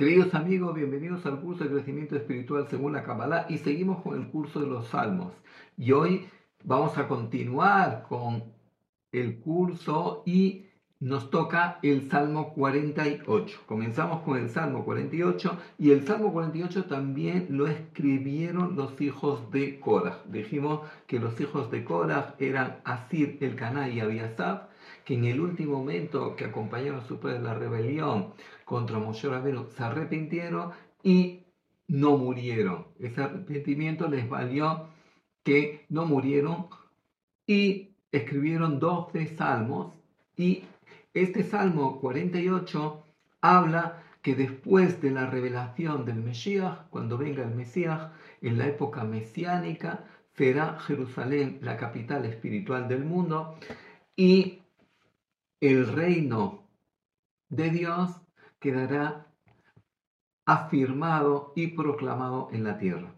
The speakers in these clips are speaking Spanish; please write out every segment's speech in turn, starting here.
Queridos amigos, bienvenidos al curso de crecimiento espiritual según la Kabbalah y seguimos con el curso de los salmos. Y hoy vamos a continuar con el curso y nos toca el Salmo 48. Comenzamos con el Salmo 48 y el Salmo 48 también lo escribieron los hijos de Korah. Dijimos que los hijos de Korah eran Asir, el Caná y Abiasab, que en el último momento que acompañaron a su padre la rebelión contra Moshe se arrepintieron y no murieron. Ese arrepentimiento les valió que no murieron y escribieron 12 salmos y este Salmo 48 habla que después de la revelación del Mesías, cuando venga el Mesías, en la época mesiánica, será Jerusalén la capital espiritual del mundo y el reino de Dios quedará afirmado y proclamado en la tierra.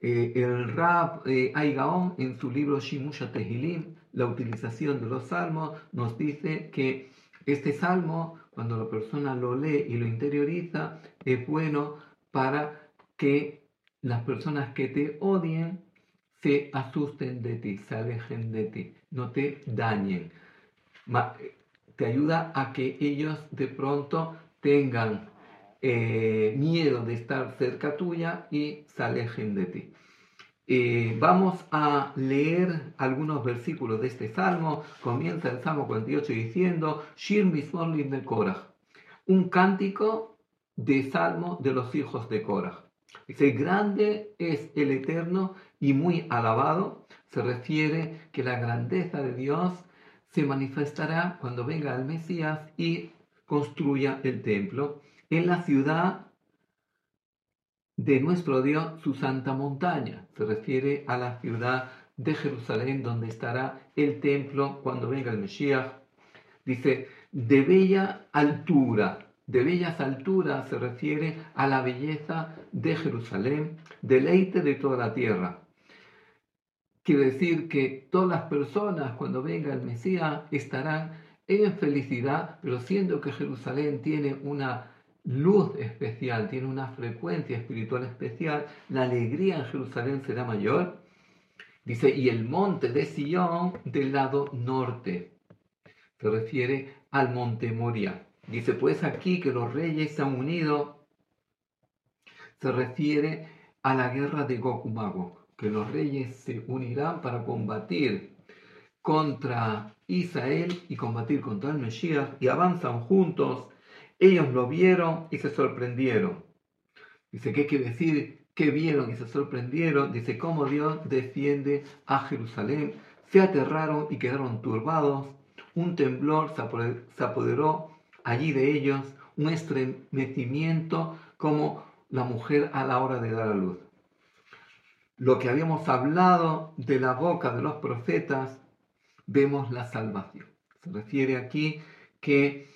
Eh, el Rab eh, en su libro Shimusha Tehilim la utilización de los salmos, nos dice que este salmo, cuando la persona lo lee y lo interioriza, es bueno para que las personas que te odien se asusten de ti, se alejen de ti, no te dañen. Te ayuda a que ellos de pronto tengan eh, miedo de estar cerca tuya y se alejen de ti. Eh, vamos a leer algunos versículos de este salmo. Comienza el salmo 48 diciendo: Shir de Korah, un cántico de salmo de los hijos de Korah. Dice: Grande es el Eterno y muy alabado. Se refiere que la grandeza de Dios se manifestará cuando venga el Mesías y construya el templo en la ciudad de nuestro Dios su santa montaña. Se refiere a la ciudad de Jerusalén donde estará el templo cuando venga el Mesías. Dice, de bella altura. De bellas alturas se refiere a la belleza de Jerusalén, deleite de toda la tierra. Quiere decir que todas las personas cuando venga el Mesías estarán en felicidad, pero siendo que Jerusalén tiene una luz especial, tiene una frecuencia espiritual especial, la alegría en Jerusalén será mayor. Dice, y el monte de Sion del lado norte. Se refiere al monte Moria. Dice, pues aquí que los reyes se han unido, se refiere a la guerra de Gokumago, que los reyes se unirán para combatir contra Israel y combatir contra el Mesías y avanzan juntos ellos lo vieron y se sorprendieron. Dice, ¿qué quiere decir? ¿Qué vieron y se sorprendieron? Dice, cómo Dios defiende a Jerusalén. Se aterraron y quedaron turbados. Un temblor se apoderó allí de ellos, un estremecimiento como la mujer a la hora de dar a luz. Lo que habíamos hablado de la boca de los profetas, vemos la salvación. Se refiere aquí que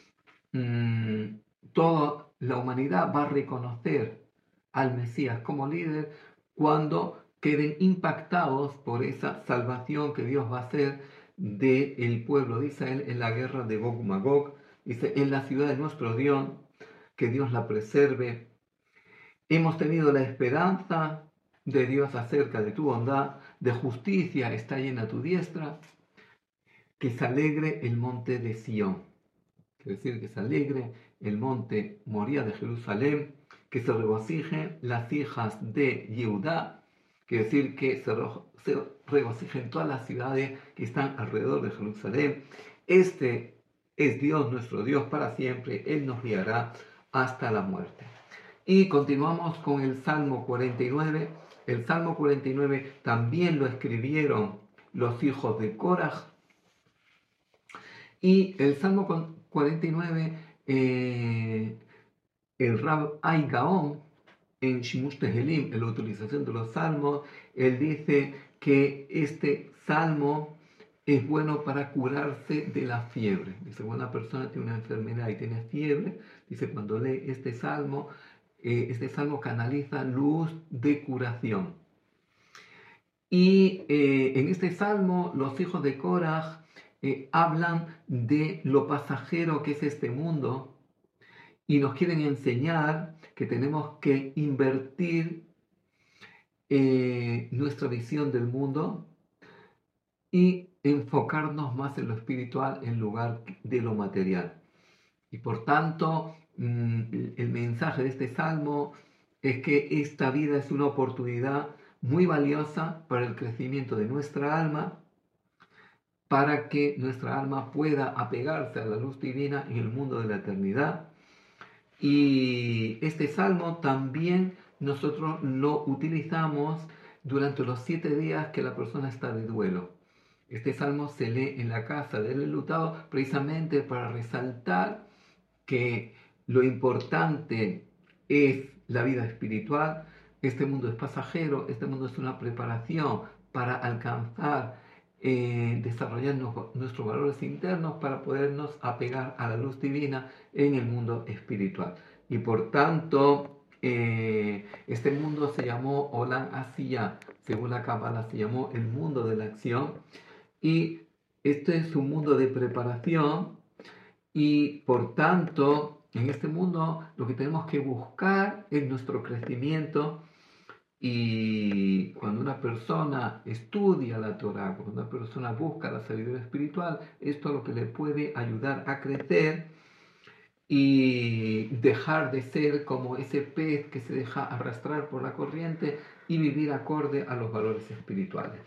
Mm, toda la humanidad va a reconocer al Mesías como líder cuando queden impactados por esa salvación que Dios va a hacer del pueblo de Israel en la guerra de Gog Magog. Dice, en la ciudad de nuestro Dios, que Dios la preserve. Hemos tenido la esperanza de Dios acerca de tu bondad, de justicia está llena tu diestra, que se alegre el monte de Sión quiere decir que se alegre el monte Moría de Jerusalén, que se regocijen las hijas de Yehudá, quiere decir que se, regocijen todas las ciudades que están alrededor de Jerusalén. Este es Dios, nuestro Dios, para siempre. Él nos guiará hasta la muerte. Y continuamos con el Salmo 49. El Salmo 49 también lo escribieron los hijos de Korah. Y el Salmo 49, eh, el Rab Ay en Shimush Tehelim, en la utilización de los salmos, él dice que este salmo es bueno para curarse de la fiebre. Dice, cuando una persona tiene una enfermedad y tiene fiebre, dice, cuando lee este salmo, eh, este salmo canaliza luz de curación. Y eh, en este salmo, los hijos de Korah eh, hablan de lo pasajero que es este mundo y nos quieren enseñar que tenemos que invertir eh, nuestra visión del mundo y enfocarnos más en lo espiritual en lugar de lo material. Y por tanto, mm, el mensaje de este salmo es que esta vida es una oportunidad muy valiosa para el crecimiento de nuestra alma, para que nuestra alma pueda apegarse a la luz divina en el mundo de la eternidad. Y este salmo también nosotros lo utilizamos durante los siete días que la persona está de duelo. Este salmo se lee en la casa del enlutado precisamente para resaltar que lo importante es la vida espiritual, este mundo es pasajero, este mundo es una preparación para alcanzar, eh, desarrollar nuestros valores internos para podernos apegar a la luz divina en el mundo espiritual. Y por tanto, eh, este mundo se llamó Olam Asiya, según la Kabbalah, se llamó el mundo de la acción. Y este es un mundo de preparación y por tanto, en este mundo lo que tenemos que buscar es nuestro crecimiento y cuando una persona estudia la Torah, cuando una persona busca la sabiduría espiritual, esto es lo que le puede ayudar a crecer y dejar de ser como ese pez que se deja arrastrar por la corriente y vivir acorde a los valores espirituales.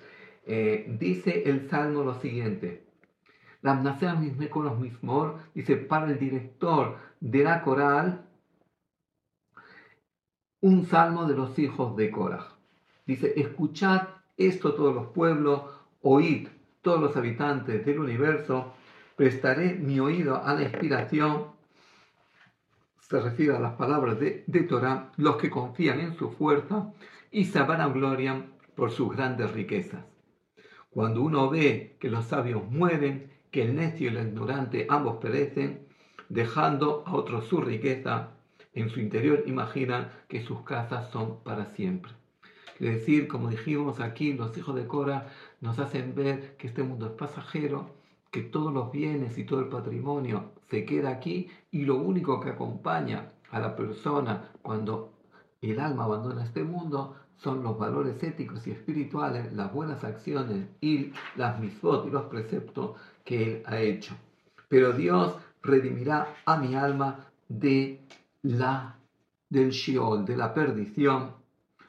Eh, dice el Salmo lo siguiente. La los Mismor dice para el director de la coral un salmo de los hijos de Korah. Dice, escuchad esto todos los pueblos, oíd todos los habitantes del universo, prestaré mi oído a la inspiración, se refiere a las palabras de, de Torah, los que confían en su fuerza y se vanaglorian por sus grandes riquezas. Cuando uno ve que los sabios mueren, que el necio y el ignorante ambos perecen, dejando a otros su riqueza, en su interior imaginan que sus casas son para siempre. Es decir, como dijimos aquí, los hijos de Cora nos hacen ver que este mundo es pasajero, que todos los bienes y todo el patrimonio se queda aquí y lo único que acompaña a la persona cuando el alma abandona este mundo son los valores éticos y espirituales, las buenas acciones y las misbot y los preceptos que él ha hecho. Pero Dios redimirá a mi alma de la del Sheol, de la perdición,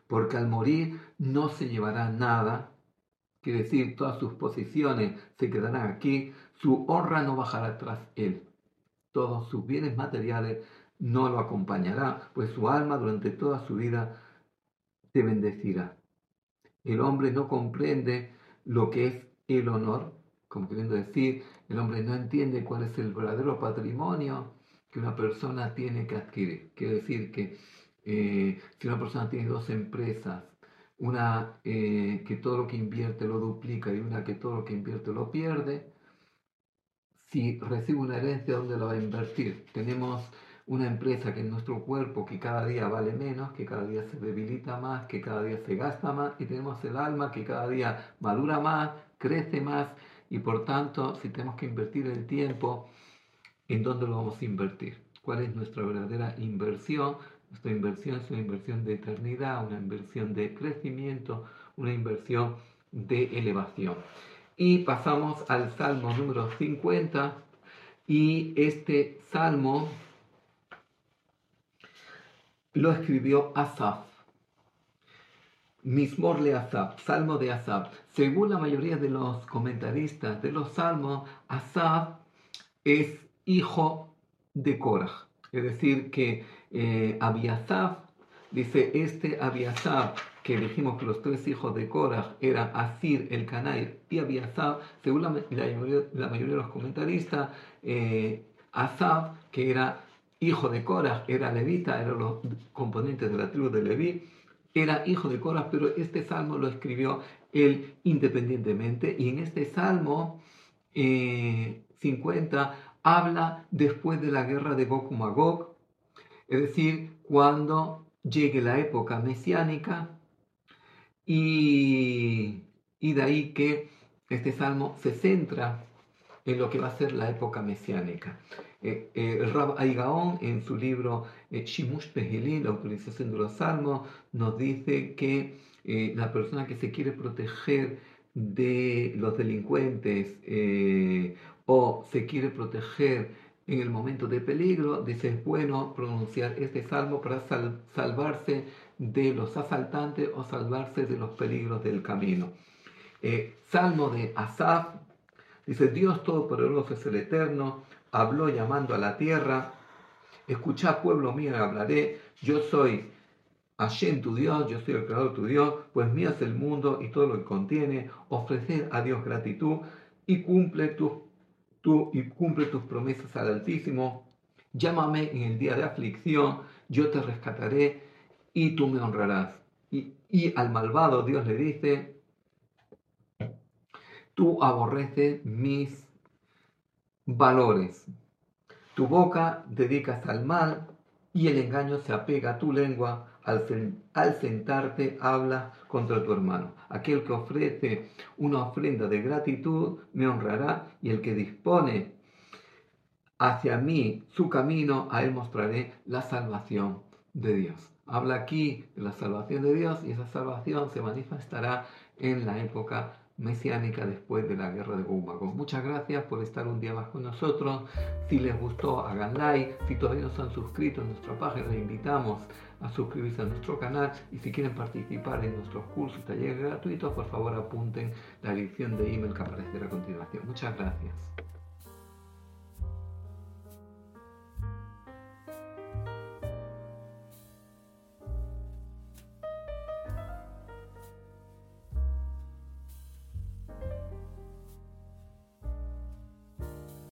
porque al morir no se llevará nada, quiere decir, todas sus posiciones se quedarán aquí, su honra no bajará tras él, todos sus bienes materiales no lo acompañará, pues su alma durante toda su vida te bendecirá. El hombre no comprende lo que es el honor, como queriendo decir, el hombre no entiende cuál es el verdadero patrimonio que una persona tiene que adquirir. Quiere decir que eh, si una persona tiene dos empresas, una eh, que todo lo que invierte lo duplica y una que todo lo que invierte lo pierde, si recibe una herencia, ¿dónde la va a invertir? Tenemos una empresa que en nuestro cuerpo que cada día vale menos, que cada día se debilita más, que cada día se gasta más, y tenemos el alma que cada día madura más, crece más, y por tanto, si tenemos que invertir el tiempo, ¿En dónde lo vamos a invertir? ¿Cuál es nuestra verdadera inversión? Nuestra inversión es una inversión de eternidad, una inversión de crecimiento, una inversión de elevación. Y pasamos al Salmo número 50 y este Salmo lo escribió Asaf. Mismor le Asaf, Salmo de Asaf. Según la mayoría de los comentaristas de los Salmos, Asaf es hijo de Korah. Es decir, que eh, dice, este Abiasaf, que dijimos que los tres hijos de Korah eran Asir, el Canair y Abiasaf, según la, mayoría, de los comentaristas, eh, que era hijo de Korah, era levita, eran los componentes de la tribu de Leví, era hijo de Korah, pero este salmo lo escribió él independientemente, y en este salmo 50 eh, habla después de la guerra de Gog Magog, es decir, cuando llegue la época mesiánica y, y de ahí que este salmo se centra en lo que va a ser la época mesiánica. Eh, eh, Rab Aigaon en su libro eh, Shimush Tehilin, la utilización de los salmos, nos dice que la persona que se quiere proteger de los delincuentes o se quiere proteger en el momento de peligro, dice es bueno pronunciar este salmo para salvarse de los asaltantes o salvarse de los peligros del camino. salmo de Asaf, dice Dios Todopoderoso es el Eterno, habló llamando a la tierra, escuchá pueblo mío, hablaré, yo soy Hashem tu Dios, yo soy el creador tu Dios, pues mío es el mundo y todo lo que contiene, ofrecer a Dios gratitud y cumple, tu, y cumple tus promesas al Altísimo, llámame en el día de aflicción, yo te rescataré y tú me honrarás. Y, y al malvado Dios le dice, tú aborreces mis valores. Tu boca dedicas al mal y el engaño se apega a tu lengua. Al, sentarte hablas contra tu hermano. Aquel que ofrece una ofrenda de gratitud me honrará y el que dispone hacia mí su camino, a él mostraré la salvación de Dios. Habla aquí de la salvación de Dios y esa salvación se manifestará en la época mesiánica después de la guerra de Gog Muchas gracias por estar un día más con nosotros. Si les gustó, hagan like. Si todavía no se han suscrito a nuestra página, les invitamos a suscribirse a nuestro canal. Y si quieren participar en nuestros cursos y talleres gratuitos, por favor apunten la dirección de email que aparecerá a continuación. Muchas gracias.